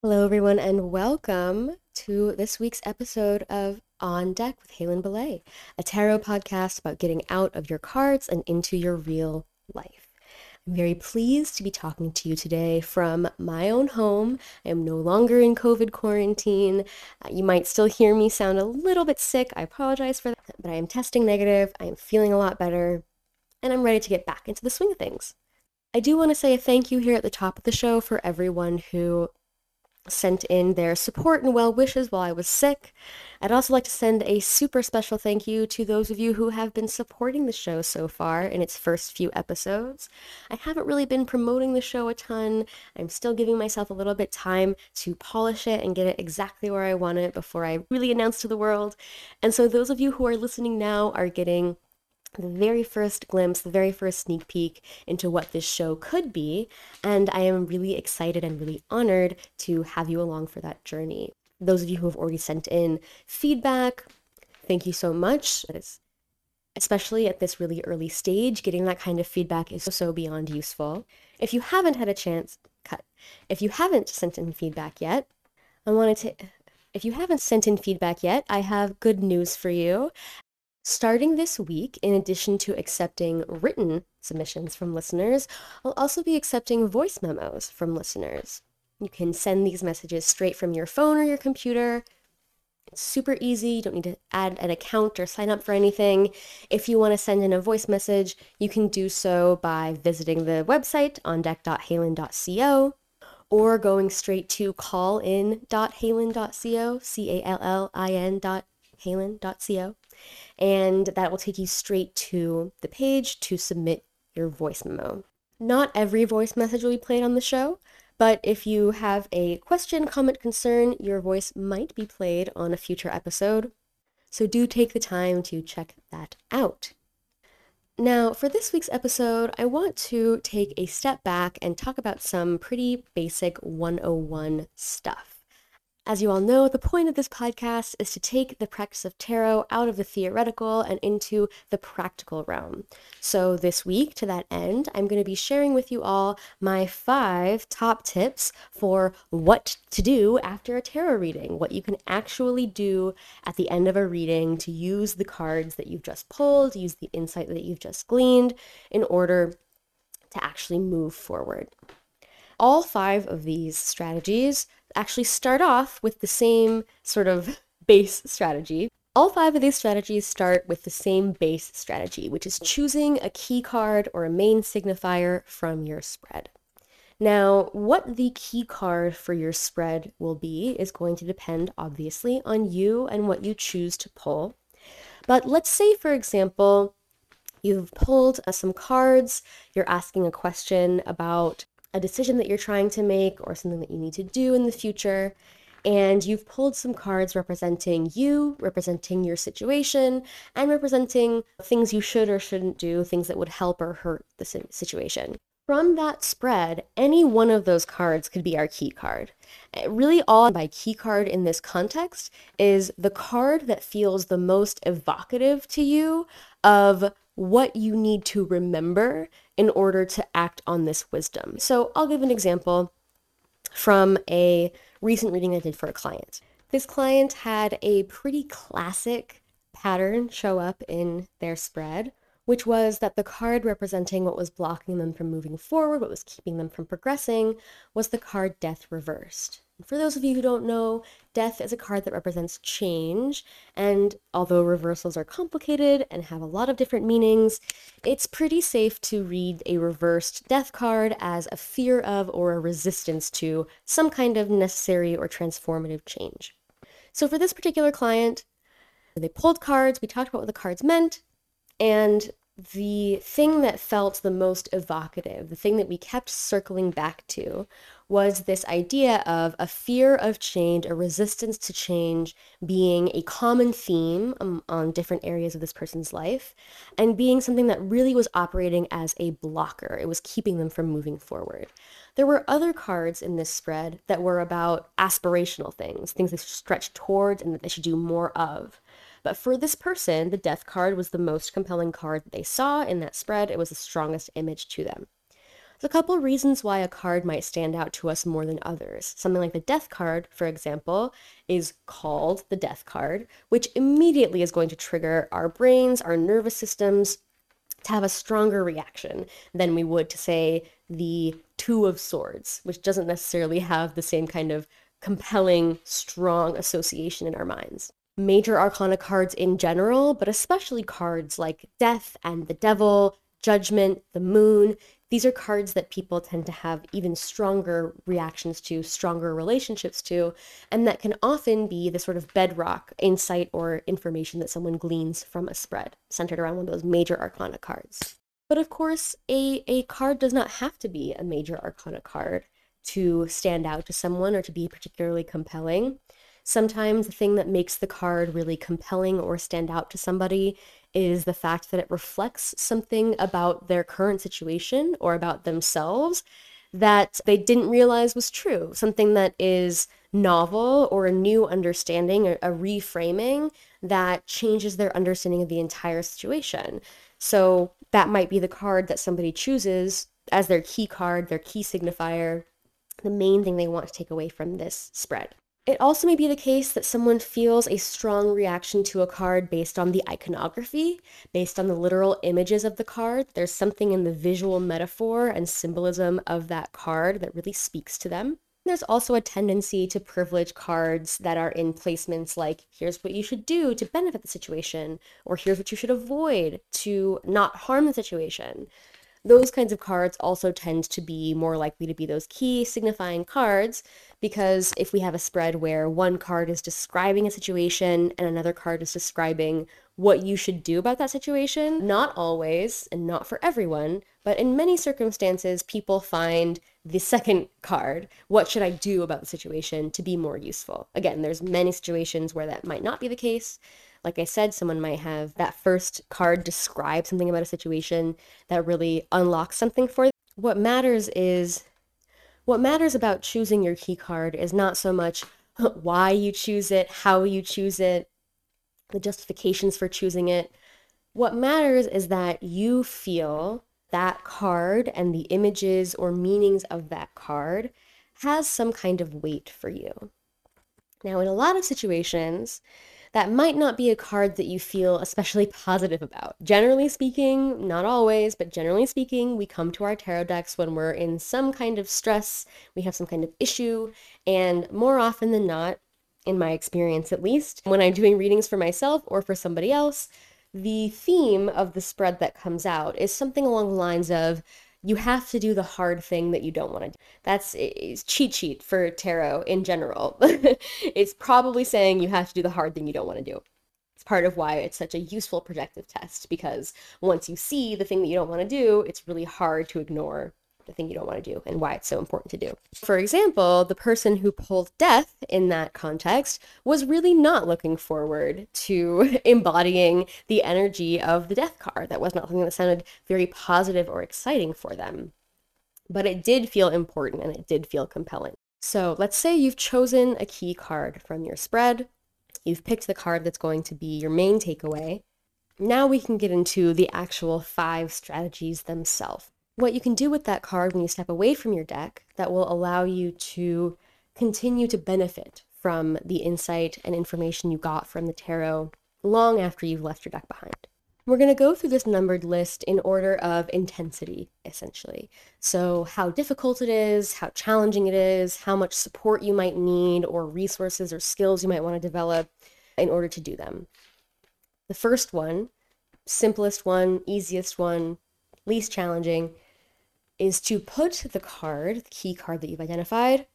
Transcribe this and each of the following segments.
Hello, everyone, and welcome to this week's episode of On Deck with Haylin Belay, a tarot podcast about getting out of your cards and into your real life. I'm very pleased to be talking to you today from my own home. I am no longer in COVID quarantine. Uh, you might still hear me sound a little bit sick. I apologize for that, but I am testing negative. I am feeling a lot better, and I'm ready to get back into the swing of things. I do want to say a thank you here at the top of the show for everyone who sent in their support and well wishes while I was sick. I'd also like to send a super special thank you to those of you who have been supporting the show so far in its first few episodes. I haven't really been promoting the show a ton. I'm still giving myself a little bit time to polish it and get it exactly where I want it before I really announce to the world. And so those of you who are listening now are getting the very first glimpse, the very first sneak peek into what this show could be. And I am really excited and really honored to have you along for that journey. Those of you who have already sent in feedback, thank you so much. Is, especially at this really early stage, getting that kind of feedback is so beyond useful. If you haven't had a chance, cut. If you haven't sent in feedback yet, I wanted to if you haven't sent in feedback yet, I have good news for you. Starting this week, in addition to accepting written submissions from listeners, I'll also be accepting voice memos from listeners. You can send these messages straight from your phone or your computer. It's super easy. You don't need to add an account or sign up for anything. If you want to send in a voice message, you can do so by visiting the website on deck.haylin.co or going straight to callin.haylin.co, C-A-L-L-I-N dot haylin.co and that will take you straight to the page to submit your voice memo. Not every voice message will be played on the show, but if you have a question, comment, concern, your voice might be played on a future episode. So do take the time to check that out. Now, for this week's episode, I want to take a step back and talk about some pretty basic 101 stuff. As you all know, the point of this podcast is to take the practice of tarot out of the theoretical and into the practical realm. So, this week, to that end, I'm going to be sharing with you all my five top tips for what to do after a tarot reading, what you can actually do at the end of a reading to use the cards that you've just pulled, use the insight that you've just gleaned in order to actually move forward. All five of these strategies actually start off with the same sort of base strategy. All five of these strategies start with the same base strategy, which is choosing a key card or a main signifier from your spread. Now, what the key card for your spread will be is going to depend, obviously, on you and what you choose to pull. But let's say, for example, you've pulled uh, some cards, you're asking a question about a decision that you're trying to make or something that you need to do in the future. And you've pulled some cards representing you, representing your situation, and representing things you should or shouldn't do, things that would help or hurt the situation. From that spread, any one of those cards could be our key card. Eh, really, all by key card in this context is the card that feels the most evocative to you of what you need to remember in order to act on this wisdom. So I'll give an example from a recent reading I did for a client. This client had a pretty classic pattern show up in their spread, which was that the card representing what was blocking them from moving forward, what was keeping them from progressing, was the card Death Reversed. For those of you who don't know, death is a card that represents change, and although reversals are complicated and have a lot of different meanings, it's pretty safe to read a reversed death card as a fear of or a resistance to some kind of necessary or transformative change. So for this particular client, they pulled cards, we talked about what the cards meant, and the thing that felt the most evocative, the thing that we kept circling back to, was this idea of a fear of change, a resistance to change being a common theme um, on different areas of this person's life, and being something that really was operating as a blocker. It was keeping them from moving forward. There were other cards in this spread that were about aspirational things, things they should stretch towards and that they should do more of. But for this person, the death card was the most compelling card they saw in that spread. It was the strongest image to them. There's a couple reasons why a card might stand out to us more than others. Something like the death card, for example, is called the death card, which immediately is going to trigger our brains, our nervous systems to have a stronger reaction than we would to, say, the Two of Swords, which doesn't necessarily have the same kind of compelling, strong association in our minds. Major arcana cards in general, but especially cards like Death and the Devil, Judgment, the Moon, these are cards that people tend to have even stronger reactions to, stronger relationships to, and that can often be the sort of bedrock insight or information that someone gleans from a spread centered around one of those major arcana cards. But of course, a, a card does not have to be a major arcana card to stand out to someone or to be particularly compelling. Sometimes the thing that makes the card really compelling or stand out to somebody is the fact that it reflects something about their current situation or about themselves that they didn't realize was true, something that is novel or a new understanding, a, a reframing that changes their understanding of the entire situation. So that might be the card that somebody chooses as their key card, their key signifier, the main thing they want to take away from this spread. It also may be the case that someone feels a strong reaction to a card based on the iconography, based on the literal images of the card. There's something in the visual metaphor and symbolism of that card that really speaks to them. There's also a tendency to privilege cards that are in placements like, here's what you should do to benefit the situation, or here's what you should avoid to not harm the situation those kinds of cards also tend to be more likely to be those key signifying cards because if we have a spread where one card is describing a situation and another card is describing what you should do about that situation, not always and not for everyone, but in many circumstances, people find the second card, what should I do about the situation, to be more useful. Again, there's many situations where that might not be the case, like I said, someone might have that first card describe something about a situation that really unlocks something for them. What matters is what matters about choosing your key card is not so much why you choose it, how you choose it, the justifications for choosing it. What matters is that you feel that card and the images or meanings of that card has some kind of weight for you. Now, in a lot of situations, that might not be a card that you feel especially positive about. Generally speaking, not always, but generally speaking, we come to our tarot decks when we're in some kind of stress, we have some kind of issue, and more often than not, in my experience at least, when I'm doing readings for myself or for somebody else, the theme of the spread that comes out is something along the lines of you have to do the hard thing that you don't want to do. That's it's cheat sheet for tarot in general. it's probably saying you have to do the hard thing you don't want to do. It's part of why it's such a useful projective test because once you see the thing that you don't want to do, it's really hard to ignore the thing you don't want to do and why it's so important to do. For example, the person who pulled death in that context was really not looking forward to embodying the energy of the death card. That was not something that sounded very positive or exciting for them. But it did feel important and it did feel compelling. So let's say you've chosen a key card from your spread. You've picked the card that's going to be your main takeaway. Now we can get into the actual five strategies themselves what you can do with that card when you step away from your deck that will allow you to continue to benefit from the insight and information you got from the tarot long after you've left your deck behind. We're going to go through this numbered list in order of intensity, essentially. So, how difficult it is, how challenging it is, how much support you might need, or resources or skills you might want to develop in order to do them. The first one, simplest one, easiest one, least challenging, is to put the card, the key card that you've identified,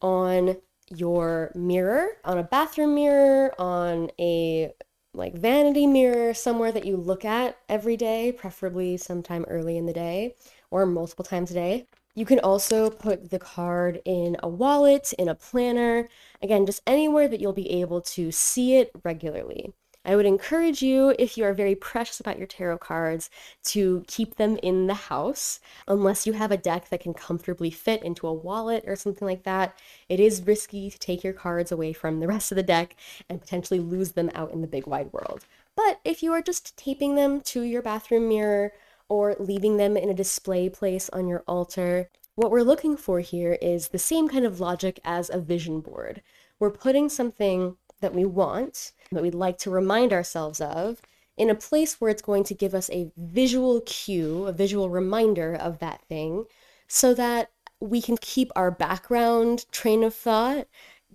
on your mirror, on a bathroom mirror, on a like vanity mirror, somewhere that you look at every day, preferably sometime early in the day or multiple times a day. You can also put the card in a wallet, in a planner, again, just anywhere that you'll be able to see it regularly. I would encourage you, if you are very precious about your tarot cards, to keep them in the house. Unless you have a deck that can comfortably fit into a wallet or something like that, it is risky to take your cards away from the rest of the deck and potentially lose them out in the big wide world. But if you are just taping them to your bathroom mirror or leaving them in a display place on your altar. What we're looking for here is the same kind of logic as a vision board. We're putting something that we want, that we'd like to remind ourselves of, in a place where it's going to give us a visual cue, a visual reminder of that thing, so that we can keep our background train of thought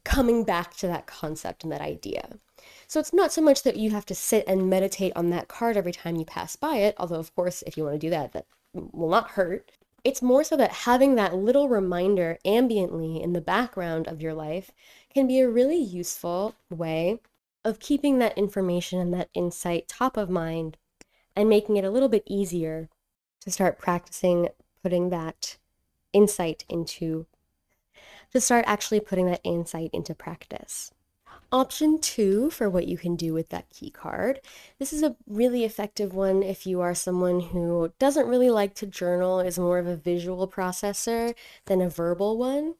coming back to that concept and that idea. So it's not so much that you have to sit and meditate on that card every time you pass by it, although, of course, if you want to do that, that will not hurt. It's more so that having that little reminder ambiently in the background of your life can be a really useful way of keeping that information and that insight top of mind and making it a little bit easier to start practicing putting that insight into to start actually putting that insight into practice. Option two for what you can do with that key card. This is a really effective one if you are someone who doesn't really like to journal, is more of a visual processor than a verbal one.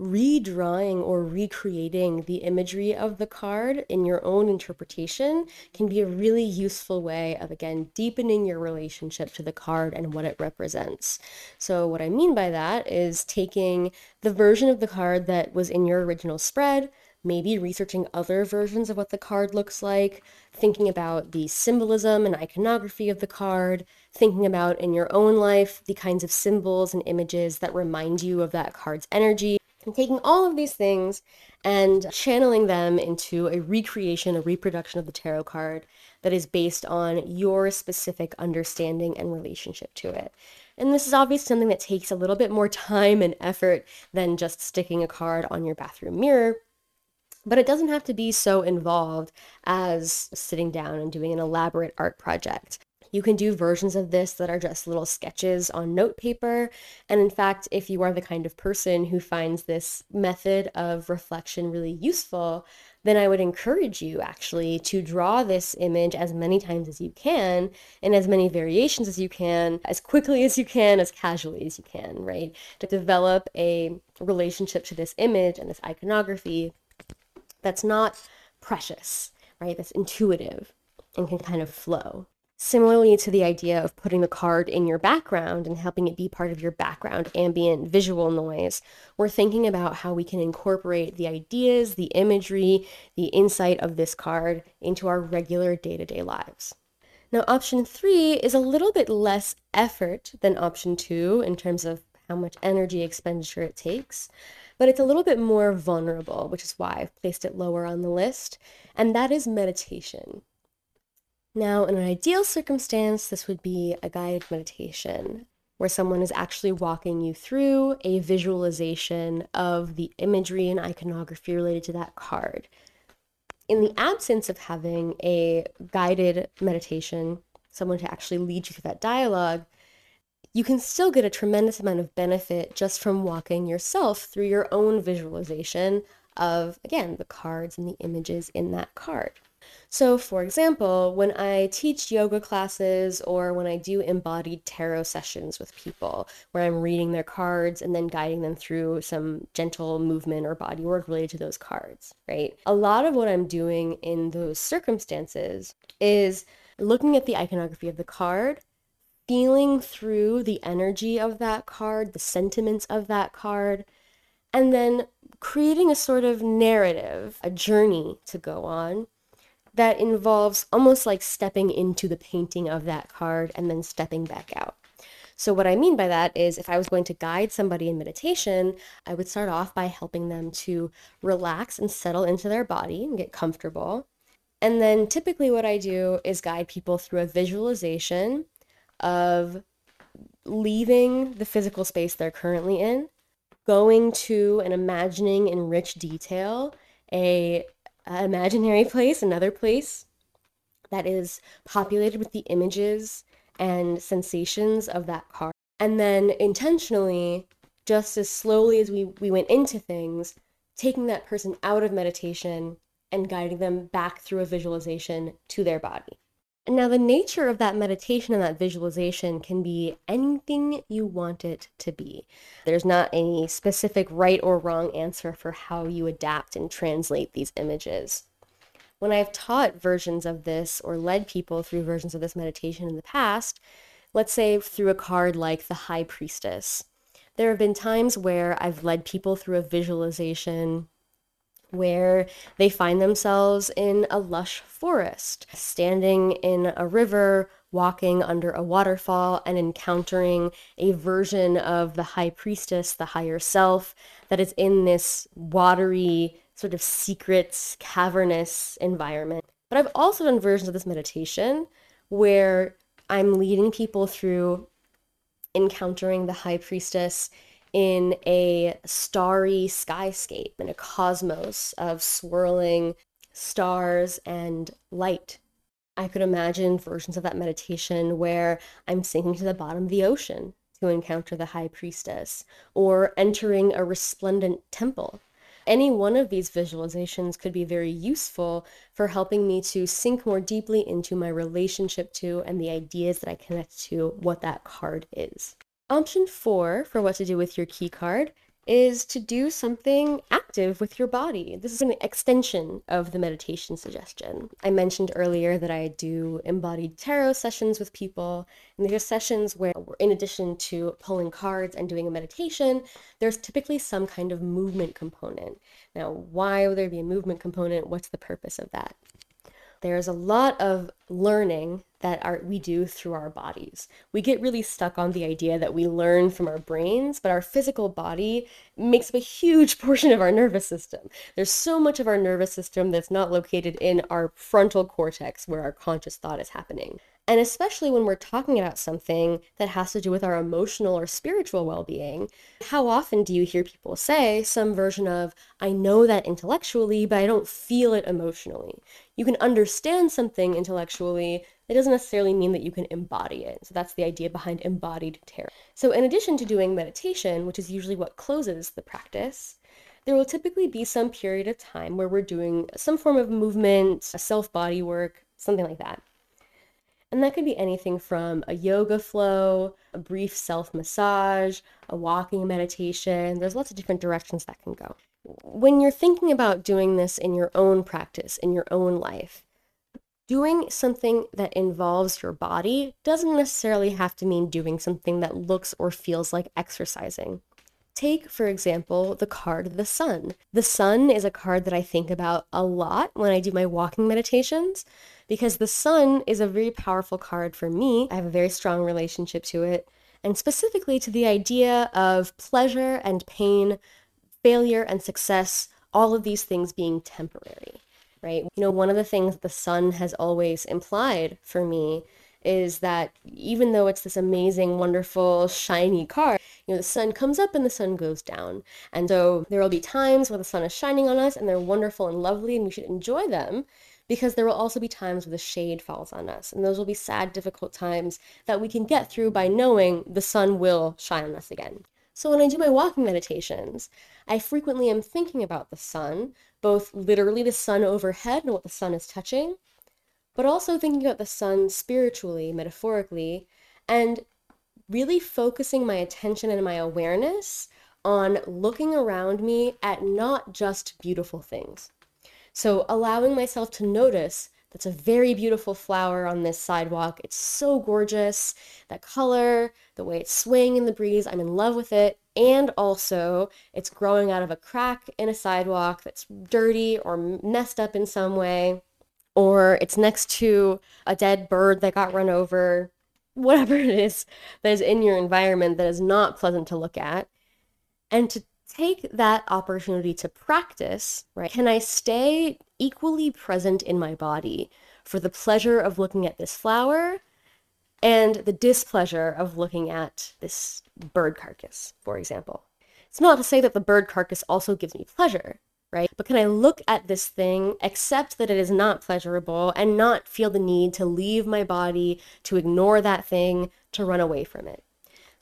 Redrawing or recreating the imagery of the card in your own interpretation can be a really useful way of, again, deepening your relationship to the card and what it represents. So, what I mean by that is taking the version of the card that was in your original spread maybe researching other versions of what the card looks like, thinking about the symbolism and iconography of the card, thinking about in your own life the kinds of symbols and images that remind you of that card's energy, and taking all of these things and channeling them into a recreation, a reproduction of the tarot card that is based on your specific understanding and relationship to it. And this is obviously something that takes a little bit more time and effort than just sticking a card on your bathroom mirror. But it doesn't have to be so involved as sitting down and doing an elaborate art project. You can do versions of this that are just little sketches on note paper. And in fact, if you are the kind of person who finds this method of reflection really useful, then I would encourage you actually to draw this image as many times as you can, in as many variations as you can, as quickly as you can, as casually as you can, right? To develop a relationship to this image and this iconography that's not precious, right? That's intuitive and can kind of flow. Similarly to the idea of putting the card in your background and helping it be part of your background ambient visual noise, we're thinking about how we can incorporate the ideas, the imagery, the insight of this card into our regular day to day lives. Now, option three is a little bit less effort than option two in terms of how much energy expenditure it takes, but it's a little bit more vulnerable, which is why I've placed it lower on the list, and that is meditation. Now, in an ideal circumstance, this would be a guided meditation where someone is actually walking you through a visualization of the imagery and iconography related to that card. In the absence of having a guided meditation, someone to actually lead you through that dialogue, you can still get a tremendous amount of benefit just from walking yourself through your own visualization of, again, the cards and the images in that card. So, for example, when I teach yoga classes or when I do embodied tarot sessions with people where I'm reading their cards and then guiding them through some gentle movement or body work related to those cards, right? A lot of what I'm doing in those circumstances is looking at the iconography of the card feeling through the energy of that card, the sentiments of that card, and then creating a sort of narrative, a journey to go on that involves almost like stepping into the painting of that card and then stepping back out. So, what I mean by that is if I was going to guide somebody in meditation, I would start off by helping them to relax and settle into their body and get comfortable. And then typically, what I do is guide people through a visualization of leaving the physical space they're currently in, going to and imagining in rich detail a, a imaginary place, another place that is populated with the images and sensations of that car. And then intentionally, just as slowly as we, we went into things, taking that person out of meditation and guiding them back through a visualization to their body. Now, the nature of that meditation and that visualization can be anything you want it to be. There's not any specific right or wrong answer for how you adapt and translate these images. When I've taught versions of this or led people through versions of this meditation in the past, Let's say through a card like the High Priestess. There have been times where I've led people through a visualization where they find themselves in a lush forest, standing in a river, walking under a waterfall, and encountering a version of the high priestess, the higher self, that is in this watery, sort of secret, cavernous environment. But I've also done versions of this meditation where I'm leading people through encountering the high priestess in a starry skyscape, in a cosmos of swirling stars and light. I could imagine versions of that meditation where I'm sinking to the bottom of the ocean to encounter the high priestess, or entering a resplendent temple. Any one of these visualizations could be very useful for helping me to sink more deeply into my relationship to and the ideas that I connect to what that card is. Option four for what to do with your key card is to do something active with your body. This is an extension of the meditation suggestion. I mentioned earlier that I do embodied tarot sessions with people, and these are sessions where, in addition to pulling cards and doing a meditation, there's typically some kind of movement component. Now, why would there be a movement component? What's the purpose of that? There's a lot of learning that our, we do through our bodies. We get really stuck on the idea that we learn from our brains, but our physical body makes up a huge portion of our nervous system. There's so much of our nervous system that's not located in our frontal cortex where our conscious thought is happening. And especially when we're talking about something that has to do with our emotional or spiritual well being, how often do you hear people say some version of, I know that intellectually, but I don't feel it emotionally? You can understand something intellectually, it doesn't necessarily mean that you can embody it. So that's the idea behind embodied tarot. So, in addition to doing meditation, which is usually what closes the practice, there will typically be some period of time where we're doing some form of movement, self body work, something like that. And that could be anything from a yoga flow, a brief self massage, a walking meditation. There's lots of different directions that can go. When you're thinking about doing this in your own practice, in your own life, doing something that involves your body doesn't necessarily have to mean doing something that looks or feels like exercising. Take, for example, the card the sun. The sun is a card that I think about a lot when I do my walking meditations because the sun is a very powerful card for me. I have a very strong relationship to it, and specifically to the idea of pleasure and pain, failure and success, all of these things being temporary, right? You know, one of the things the sun has always implied for me is that even though it's this amazing, wonderful, shiny car, you know, the sun comes up and the sun goes down. And so there will be times where the sun is shining on us and they're wonderful and lovely and we should enjoy them because there will also be times where the shade falls on us. And those will be sad, difficult times that we can get through by knowing the sun will shine on us again. So when I do my walking meditations, I frequently am thinking about the sun, both literally the sun overhead and what the sun is touching, but also thinking about the sun spiritually, metaphorically, and really focusing my attention and my awareness on looking around me at not just beautiful things. So allowing myself to notice that's a very beautiful flower on this sidewalk. It's so gorgeous. That color, the way it's swaying in the breeze, I'm in love with it. And also, it's growing out of a crack in a sidewalk that's dirty or messed up in some way. Or it's next to a dead bird that got run over. Whatever it is that is in your environment that is not pleasant to look at. And to take that opportunity to practice, right? Can I stay equally present in my body for the pleasure of looking at this flower and the displeasure of looking at this bird carcass, for example? It's not to say that the bird carcass also gives me pleasure, right? But can I look at this thing, accept that it is not pleasurable, and not feel the need to leave my body, to ignore that thing, to run away from it?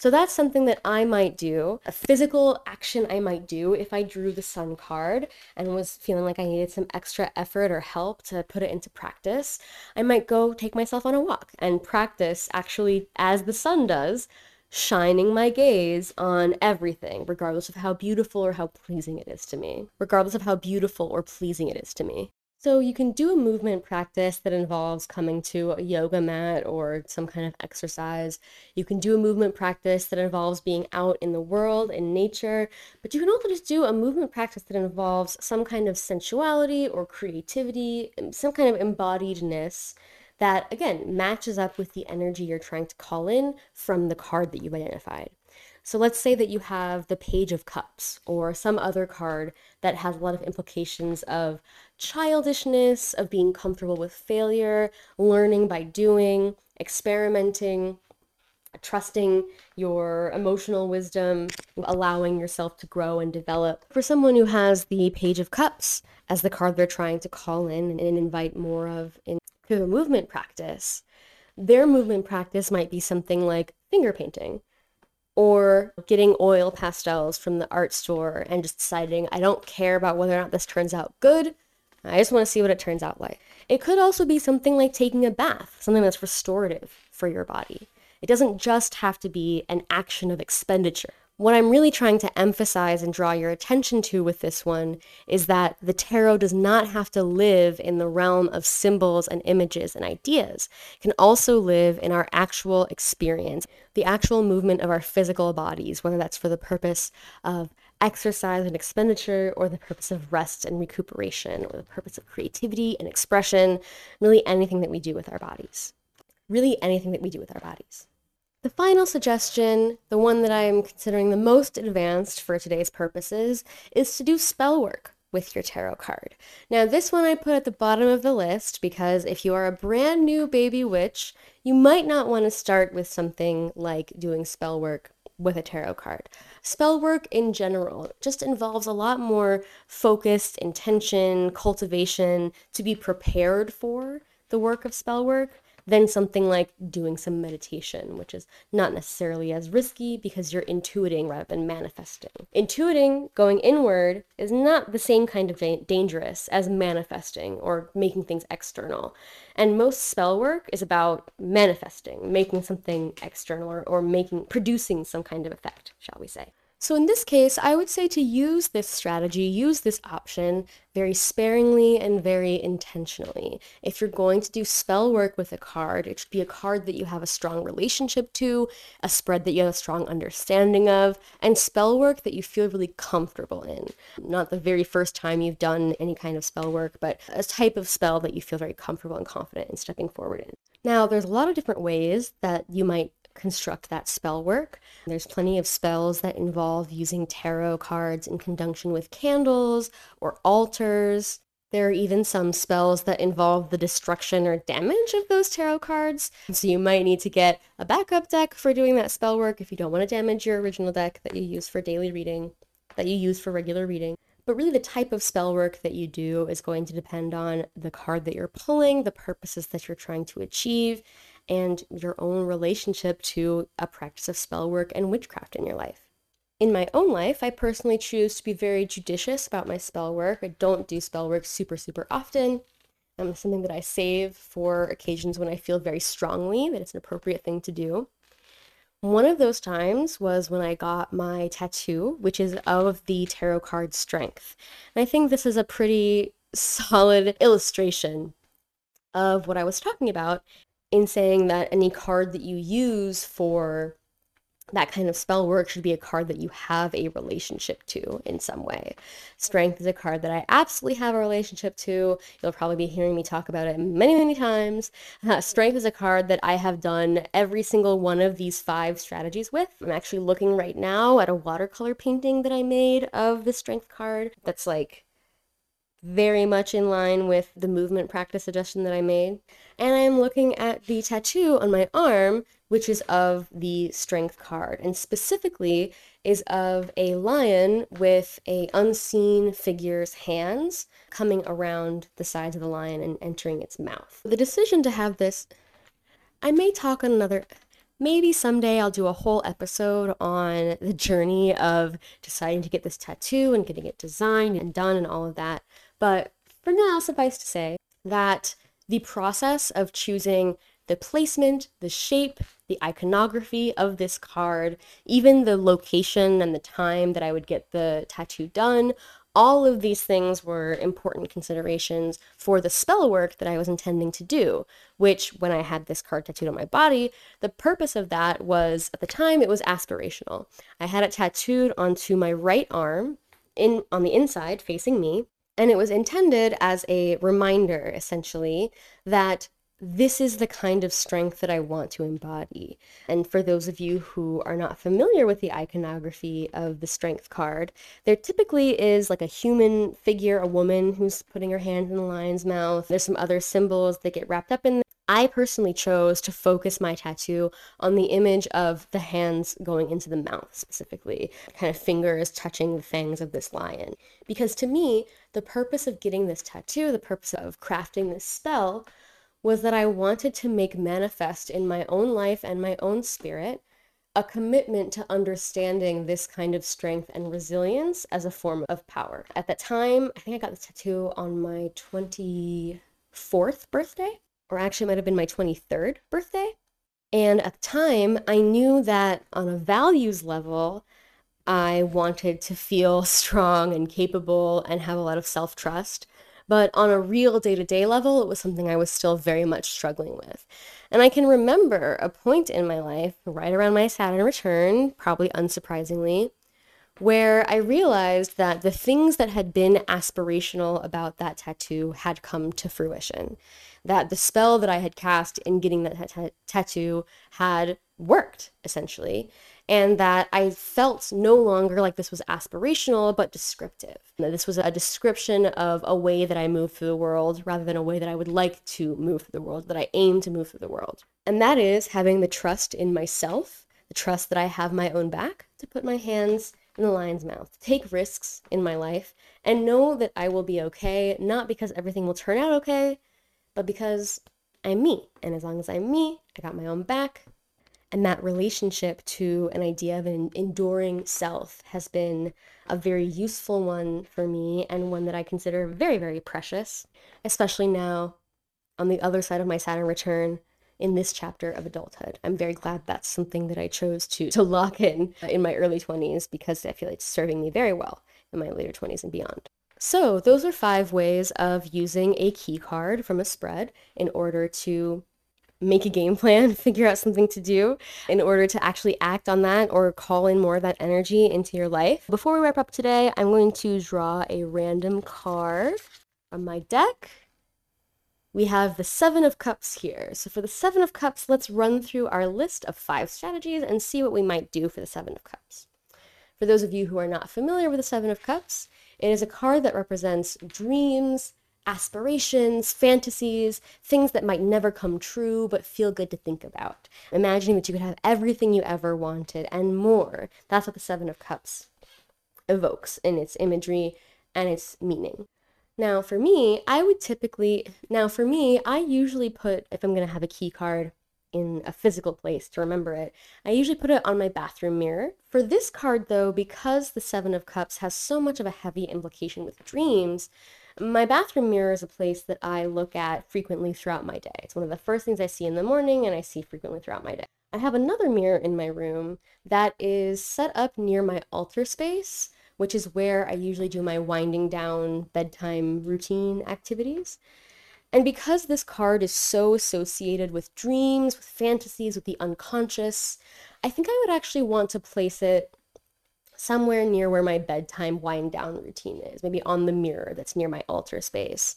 So that's something that I might do, a physical action I might do if I drew the sun card and was feeling like I needed some extra effort or help to put it into practice. I might go take myself on a walk and practice actually as the sun does, shining my gaze on everything, regardless of how beautiful or how pleasing it is to me. Regardless of how beautiful or pleasing it is to me. So you can do a movement practice that involves coming to a yoga mat or some kind of exercise. You can do a movement practice that involves being out in the world, in nature, but you can also just do a movement practice that involves some kind of sensuality or creativity, um, some kind of embodiedness that, again, matches up with the energy you're trying to call in from the card that you've identified. So let's say that you have the Page of Cups or some other card that has a lot of implications of childishness, of being comfortable with failure, learning by doing, experimenting, trusting your emotional wisdom, allowing yourself to grow and develop. For someone who has the Page of Cups as the card they're trying to call in and invite more of into their movement practice, their movement practice might be something like finger painting or getting oil pastels from the art store and just deciding I don't care about whether or not this turns out good. I just want to see what it turns out like. It could also be something like taking a bath, something that's restorative for your body. It doesn't just have to be an action of expenditure. What I'm really trying to emphasize and draw your attention to with this one is that the tarot does not have to live in the realm of symbols and images and ideas. It can also live in our actual experience, the actual movement of our physical bodies, whether that's for the purpose of exercise and expenditure or the purpose of rest and recuperation or the purpose of creativity and expression, really anything that we do with our bodies. Really anything that we do with our bodies. The final suggestion, the one that I'm considering the most advanced for today's purposes, is to do spell work with your tarot card. Now, this one I put at the bottom of the list because if you are a brand new baby witch, you might not want to start with something like doing spell work with a tarot card. Spell work in general just involves a lot more focused intention, cultivation to be prepared for the work of spell work than something like doing some meditation, which is not necessarily as risky because you're intuiting rather than manifesting. Intuiting, going inward, is not the same kind of da- dangerous as manifesting or making things external. And most spell work is about manifesting, making something external or, or making producing some kind of effect, shall we say. So in this case, I would say to use this strategy, use this option very sparingly and very intentionally. If you're going to do spell work with a card, it should be a card that you have a strong relationship to, a spread that you have a strong understanding of, and spell work that you feel really comfortable in. Not the very first time you've done any kind of spell work, but a type of spell that you feel very comfortable and confident in stepping forward in. Now, there's a lot of different ways that you might construct that spell work. There's plenty of spells that involve using tarot cards in conjunction with candles or altars. There are even some spells that involve the destruction or damage of those tarot cards. So you might need to get a backup deck for doing that spell work if you don't want to damage your original deck that you use for daily reading, that you use for regular reading. But really, the type of spell work that you do is going to depend on the card that you're pulling, the purposes that you're trying to achieve, and your own relationship to a practice of spell work and witchcraft in your life. In my own life, I personally choose to be very judicious about my spell work. I don't do spell work super, super often. Um, something that I save for occasions when I feel very strongly that it's an appropriate thing to do. One of those times was when I got my tattoo, which is of the tarot card strength. And I think this is a pretty solid illustration of what I was talking about in saying that any card that you use for that kind of spell work should be a card that you have a relationship to in some way. Strength is a card that I absolutely have a relationship to. You'll probably be hearing me talk about it many, many times. Uh, strength is a card that I have done every single one of these five strategies with. I'm actually looking right now at a watercolor painting that I made of the strength card that's like very much in line with the movement practice suggestion that I made. And I'm looking at the tattoo on my arm, which is of the strength card, and specifically is of a lion with a unseen figure's hands coming around the sides of the lion and entering its mouth. The decision to have this, I may talk on another maybe someday I'll do a whole episode on the journey of deciding to get this tattoo and getting it designed and done and all of that. But for now, suffice to say that the process of choosing the placement, the shape, the iconography of this card, even the location and the time that I would get the tattoo done, all of these things were important considerations for the spell work that I was intending to do, which when I had this card tattooed on my body, the purpose of that was at the time it was aspirational. I had it tattooed onto my right arm in on the inside facing me, and it was intended as a reminder essentially that this is the kind of strength that I want to embody. And for those of you who are not familiar with the iconography of the strength card, there typically is like a human figure, a woman who's putting her hand in the lion's mouth. There's some other symbols that get wrapped up in I personally chose to focus my tattoo on the image of the hands going into the mouth specifically, kind of fingers touching the fangs of this lion. Because to me, the purpose of getting this tattoo, the purpose of crafting this spell, was that I wanted to make manifest in my own life and my own spirit a commitment to understanding this kind of strength and resilience as a form of power. At that time, I think I got the tattoo on my 24th birthday, or actually, it might have been my 23rd birthday. And at the time, I knew that on a values level, I wanted to feel strong and capable and have a lot of self trust. But on a real day to day level, it was something I was still very much struggling with. And I can remember a point in my life, right around my Saturn return, probably unsurprisingly, where I realized that the things that had been aspirational about that tattoo had come to fruition. That the spell that I had cast in getting that t- tattoo had worked, essentially and that I felt no longer like this was aspirational but descriptive. This was a description of a way that I move through the world rather than a way that I would like to move through the world, that I aim to move through the world. And that is having the trust in myself, the trust that I have my own back to put my hands in the lion's mouth, take risks in my life, and know that I will be okay, not because everything will turn out okay, but because I'm me. And as long as I'm me, I got my own back, and that relationship to an idea of an enduring self has been a very useful one for me and one that I consider very, very precious, especially now on the other side of my Saturn return in this chapter of adulthood. I'm very glad that's something that I chose to to lock in uh, in my early 20s because I feel it's serving me very well in my later 20s and beyond. So, those are five ways of using a key card from a spread in order to make a game plan, figure out something to do in order to actually act on that or call in more of that energy into your life. Before we wrap up today, I'm going to draw a random card from my deck. We have the Seven of Cups here. So for the Seven of Cups, let's run through our list of five strategies and see what we might do for the Seven of Cups. For those of you who are not familiar with the Seven of Cups, it is a card that represents dreams, aspirations, fantasies, things that might never come true but feel good to think about. Imagining that you could have everything you ever wanted and more. That's what the Seven of Cups evokes in its imagery and its meaning. Now, for me, I would typically, now for me, I usually put, if I'm going to have a key card in a physical place to remember it, I usually put it on my bathroom mirror. For this card, though, because the Seven of Cups has so much of a heavy implication with dreams, my bathroom mirror is a place that I look at frequently throughout my day. It's one of the first things I see in the morning and I see frequently throughout my day. I have another mirror in my room that is set up near my altar space, which is where I usually do my winding down bedtime routine activities. And because this card is so associated with dreams, with fantasies, with the unconscious, I think I would actually want to place it somewhere near where my bedtime wind down routine is, maybe on the mirror that's near my altar space.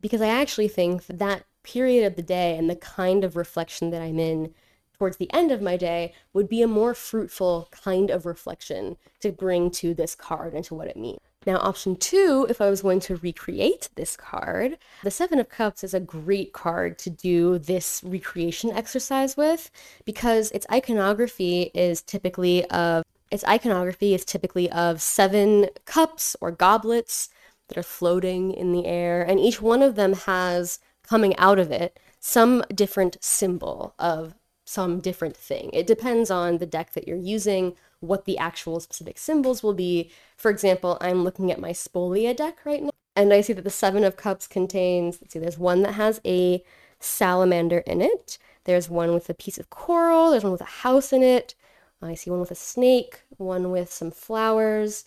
Because I actually think that period of the day and the kind of reflection that I'm in towards the end of my day would be a more fruitful kind of reflection to bring to this card and to what it means. Now, option two, if I was going to recreate this card, the Seven of Cups is a great card to do this recreation exercise with because its iconography is typically of its iconography is typically of seven cups or goblets that are floating in the air, and each one of them has coming out of it some different symbol of some different thing. It depends on the deck that you're using, what the actual specific symbols will be. For example, I'm looking at my Spolia deck right now, and I see that the Seven of Cups contains, let's see, there's one that has a salamander in it. There's one with a piece of coral. There's one with a house in it. I see one with a snake, one with some flowers,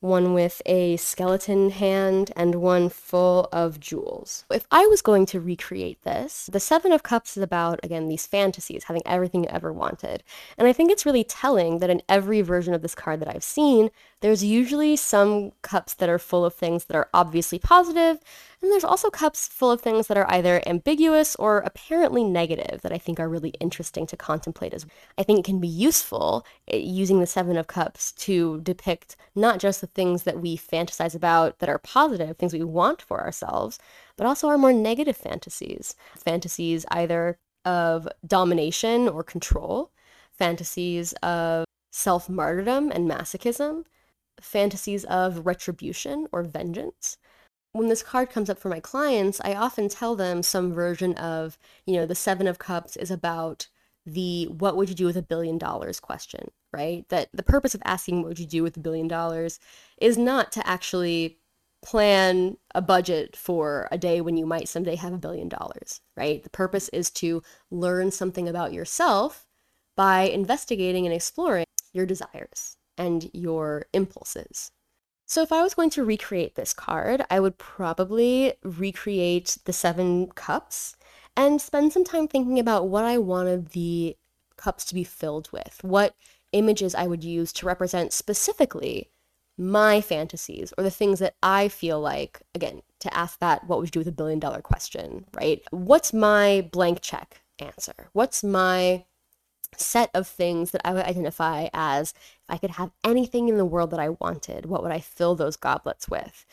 one with a skeleton hand, and one full of jewels. If I was going to recreate this, the Seven of Cups is about, again, these fantasies, having everything you ever wanted. And I think it's really telling that in every version of this card that I've seen, there's usually some cups that are full of things that are obviously positive, and there's also cups full of things that are either ambiguous or apparently negative that I think are really interesting to contemplate as well. I think it can be useful eh, using the Seven of Cups to depict not just the things that we fantasize about that are positive, things we want for ourselves, but also our more negative fantasies. Fantasies either of domination or control, fantasies of self martyrdom and masochism, fantasies of retribution or vengeance when this card comes up for my clients, I often tell them some version of, you know, the Seven of Cups is about the what would you do with a billion dollars question, right? That the purpose of asking what would you do with a billion dollars is not to actually plan a budget for a day when you might someday have a billion dollars, right? The purpose is to learn something about yourself by investigating and exploring your desires and your impulses, so if I was going to recreate this card, I would probably recreate the seven cups and spend some time thinking about what I wanted the cups to be filled with, what images I would use to represent specifically my fantasies or the things that I feel like, again, to ask that, what would you do with a billion dollar question, right? What's my blank check answer? What's my set of things that I would identify as if I could have anything in the world that I wanted, what would I fill those goblets with?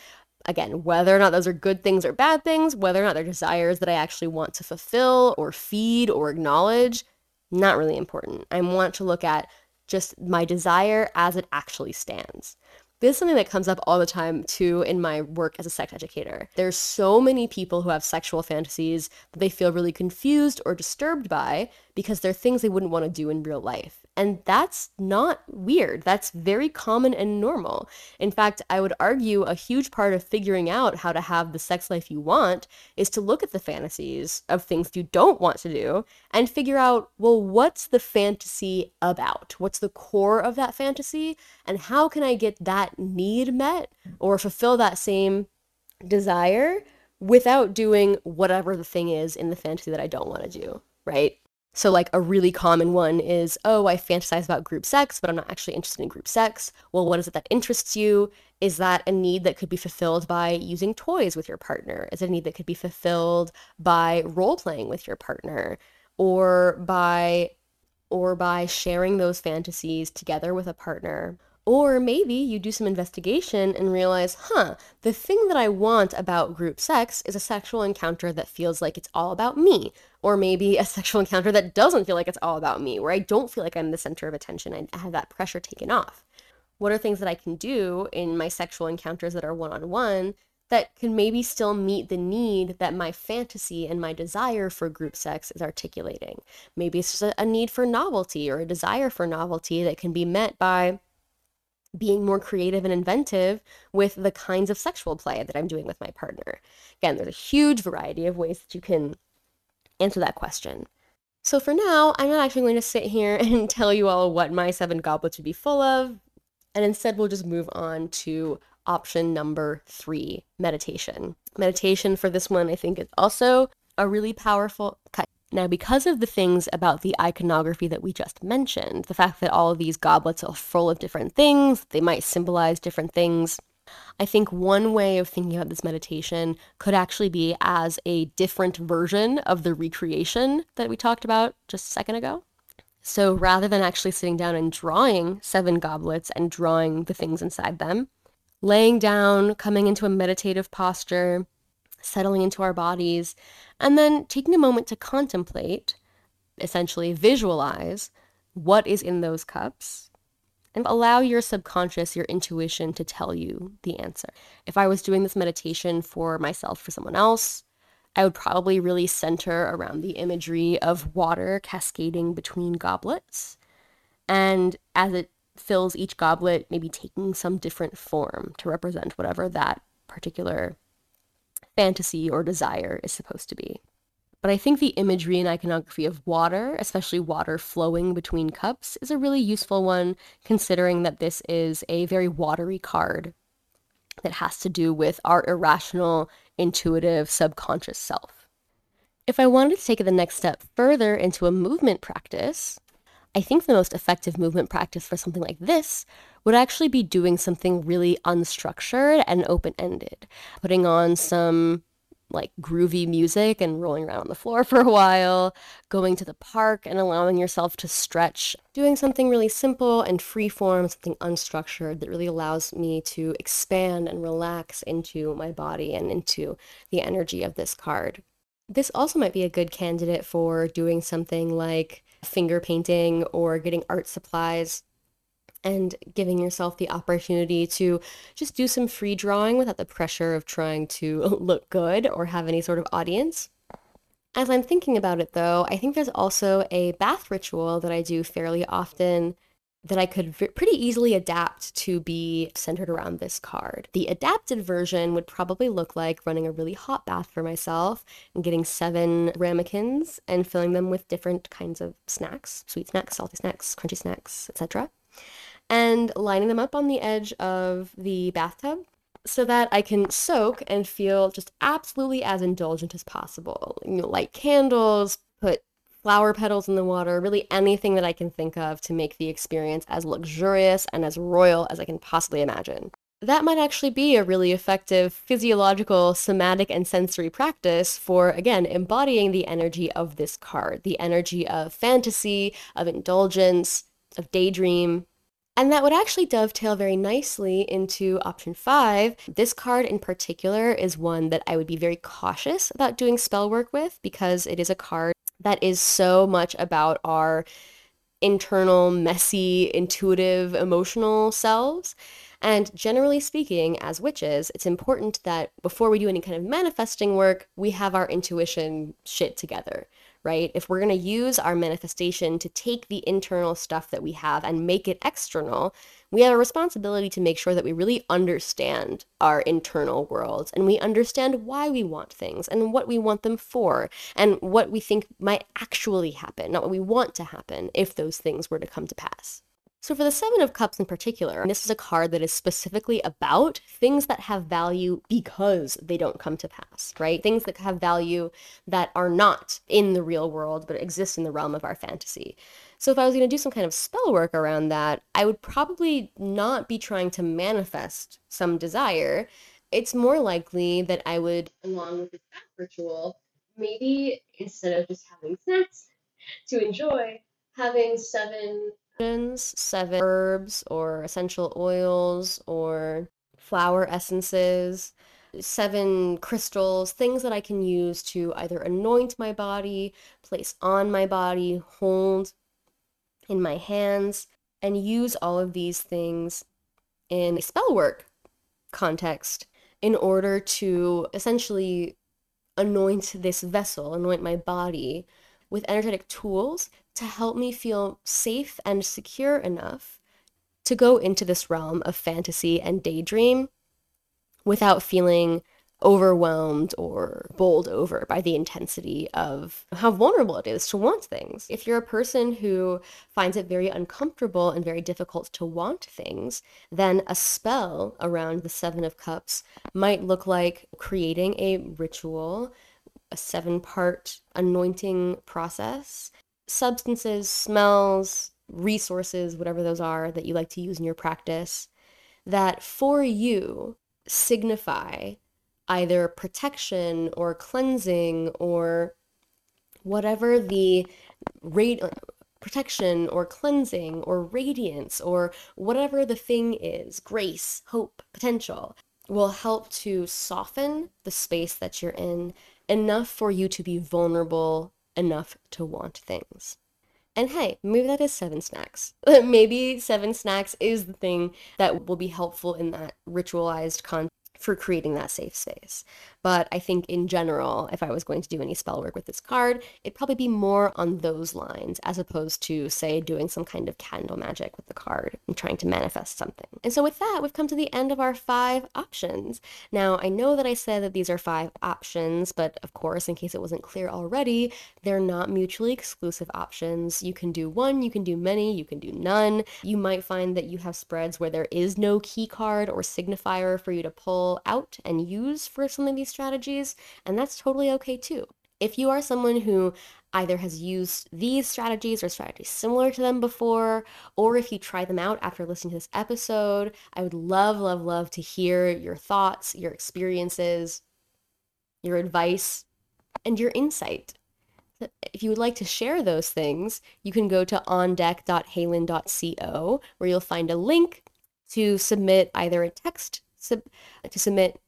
Again, whether or not those are good things or bad things, whether or not they're desires that I actually want to fulfill or feed or acknowledge, not really important. I want to look at just my desire as it actually stands. This is something that comes up all the time too in my work as a sex educator. There's so many people who have sexual fantasies that they feel really confused or disturbed by because they're things they wouldn't want to do in real life. And that's not weird. That's very common and normal. In fact, I would argue a huge part of figuring out how to have the sex life you want is to look at the fantasies of things you don't want to do and figure out, well, what's the fantasy about? What's the core of that fantasy? And how can I get that need met or fulfill that same desire without doing whatever the thing is in the fantasy that I don't want to do, right? So, like, a really common one is, oh, I fantasize about group sex, but I'm not actually interested in group sex. Well, what is it that interests you? Is that a need that could be fulfilled by using toys with your partner? Is it a need that could be fulfilled by role playing with your partner? Or by or by sharing those fantasies together with a partner or maybe you do some investigation and realize, huh, the thing that I want about group sex is a sexual encounter that feels like it's all about me. Or maybe a sexual encounter that doesn't feel like it's all about me, where I don't feel like I'm the center of attention. I have that pressure taken off. What are things that I can do in my sexual encounters that are one on one that can maybe still meet the need that my fantasy and my desire for group sex is articulating? Maybe it's just a, a need for novelty or a desire for novelty that can be met by being more creative and inventive with the kinds of sexual play that I'm doing with my partner. Again, there's a huge variety of ways that you can answer that question. So for now, I'm not actually going to sit here and tell you all what my seven goblets would be full of, and instead we'll just move on to option number three, meditation. Meditation for this one, I think, is also a really powerful. Now, because of the things about the iconography that we just mentioned, the fact that all of these goblets are full of different things, they might symbolize different things, I think one way of thinking about this meditation could actually be as a different version of the recreation that we talked about just a second ago. So rather than actually sitting down and drawing seven goblets and drawing the things inside them, laying down, coming into a meditative posture, settling into our bodies, and then taking a moment to contemplate, essentially visualize what is in those cups and allow your subconscious, your intuition to tell you the answer. If I was doing this meditation for myself, for someone else, I would probably really center around the imagery of water cascading between goblets. And as it fills each goblet, maybe taking some different form to represent whatever that particular fantasy or desire is supposed to be. But I think the imagery and iconography of water, especially water flowing between cups, is a really useful one considering that this is a very watery card that has to do with our irrational, intuitive, subconscious self. If I wanted to take it the next step further into a movement practice, I think the most effective movement practice for something like this would actually be doing something really unstructured and open ended, putting on some like groovy music and rolling around on the floor for a while, going to the park and allowing yourself to stretch, doing something really simple and free form, something unstructured that really allows me to expand and relax into my body and into the energy of this card. This also might be a good candidate for doing something like finger painting or getting art supplies and giving yourself the opportunity to just do some free drawing without the pressure of trying to look good or have any sort of audience. As I'm thinking about it though, I think there's also a bath ritual that I do fairly often that I could v- pretty easily adapt to be centered around this card. The adapted version would probably look like running a really hot bath for myself and getting seven ramekins and filling them with different kinds of snacks, sweet snacks, salty snacks, crunchy snacks, etc and lining them up on the edge of the bathtub so that I can soak and feel just absolutely as indulgent as possible. You know, light candles, put flower petals in the water, really anything that I can think of to make the experience as luxurious and as royal as I can possibly imagine. That might actually be a really effective physiological, somatic, and sensory practice for, again, embodying the energy of this card the energy of fantasy, of indulgence, of daydream, and that would actually dovetail very nicely into option five. This card in particular is one that I would be very cautious about doing spell work with because it is a card that is so much about our internal, messy, intuitive, emotional selves. And generally speaking, as witches, it's important that before we do any kind of manifesting work, we have our intuition shit together right? If we're going to use our manifestation to take the internal stuff that we have and make it external, we have a responsibility to make sure that we really understand our internal world and we understand why we want things and what we want them for and what we think might actually happen, not what we want to happen if those things were to come to pass. So for the Seven of Cups in particular, this is a card that is specifically about things that have value because they don't come to pass, right? Things that have value that are not in the real world but exist in the realm of our fantasy. So if I was going to do some kind of spell work around that, I would probably not be trying to manifest some desire. It's more likely that I would, along with the bath ritual, maybe instead of just having snacks to enjoy, having seven seven herbs or essential oils or flower essences, seven crystals, things that I can use to either anoint my body, place on my body, hold in my hands, and use all of these things in a spell work context in order to essentially anoint this vessel, anoint my body with energetic tools to help me feel safe and secure enough to go into this realm of fantasy and daydream without feeling overwhelmed or bowled over by the intensity of how vulnerable it is to want things. If you're a person who finds it very uncomfortable and very difficult to want things, then a spell around the Seven of Cups might look like creating a ritual, a seven part anointing process. Substances, smells, resources, whatever those are that you like to use in your practice, that for you signify either protection or cleansing or whatever the rate protection or cleansing or radiance or whatever the thing is grace hope potential will help to soften the space that you're in enough for you to be vulnerable enough to want things. And hey, maybe that is seven snacks. maybe seven snacks is the thing that will be helpful in that ritualized context for creating that safe space. But I think in general, if I was going to do any spell work with this card, it'd probably be more on those lines as opposed to, say, doing some kind of candle magic with the card and trying to manifest something. And so with that, we've come to the end of our five options. Now, I know that I said that these are five options, but of course, in case it wasn't clear already, they're not mutually exclusive options. You can do one, you can do many, you can do none. You might find that you have spreads where there is no key card or signifier for you to out and use for some of these strategies, and that's totally okay too. If you are someone who either has used these strategies or strategies similar to them before, or if you try them out after listening to this episode, I would love, love, love to hear your thoughts, your experiences, your advice, and your insight. If you would like to share those things, you can go to ondeck.haylin.co where you'll find a link to submit either a text sub- to submit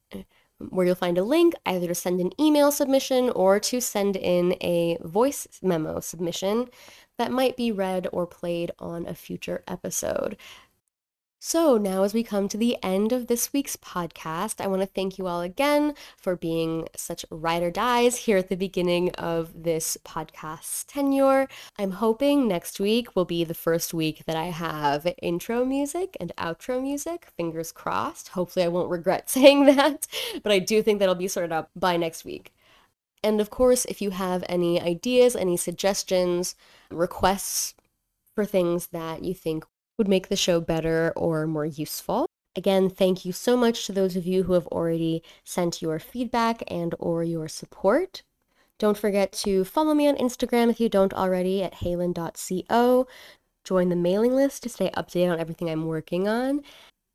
where you'll find a link either to send an email submission or to send in a voice memo submission that might be read or played on a future episode. So, now as we come to the end of this week's podcast, I want to thank you all again for being such ride or dies here at the beginning of this podcast's tenure. I'm hoping next week will be the first week that I have intro music and outro music. Fingers crossed. Hopefully, I won't regret saying that, but I do think that'll be sorted out by next week. And of course, if you have any ideas, any suggestions, requests for things that you think would make the show better or more useful. Again, thank you so much to those of you who have already sent your feedback and or your support. Don't forget to follow me on Instagram if you don't already at haylin.co. Join the mailing list to stay updated on everything I'm working on.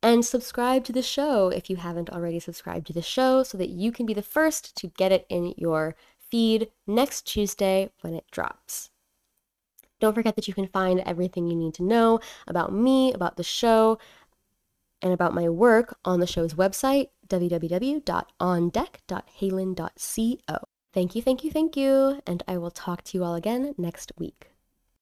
And subscribe to the show if you haven't already subscribed to the show so that you can be the first to get it in your feed next Tuesday when it drops. Don't forget that you can find everything you need to know about me, about the show, and about my work on the show's website, www.ondeck.haylin.co. Thank you, thank you, thank you, and I will talk to you all again next week.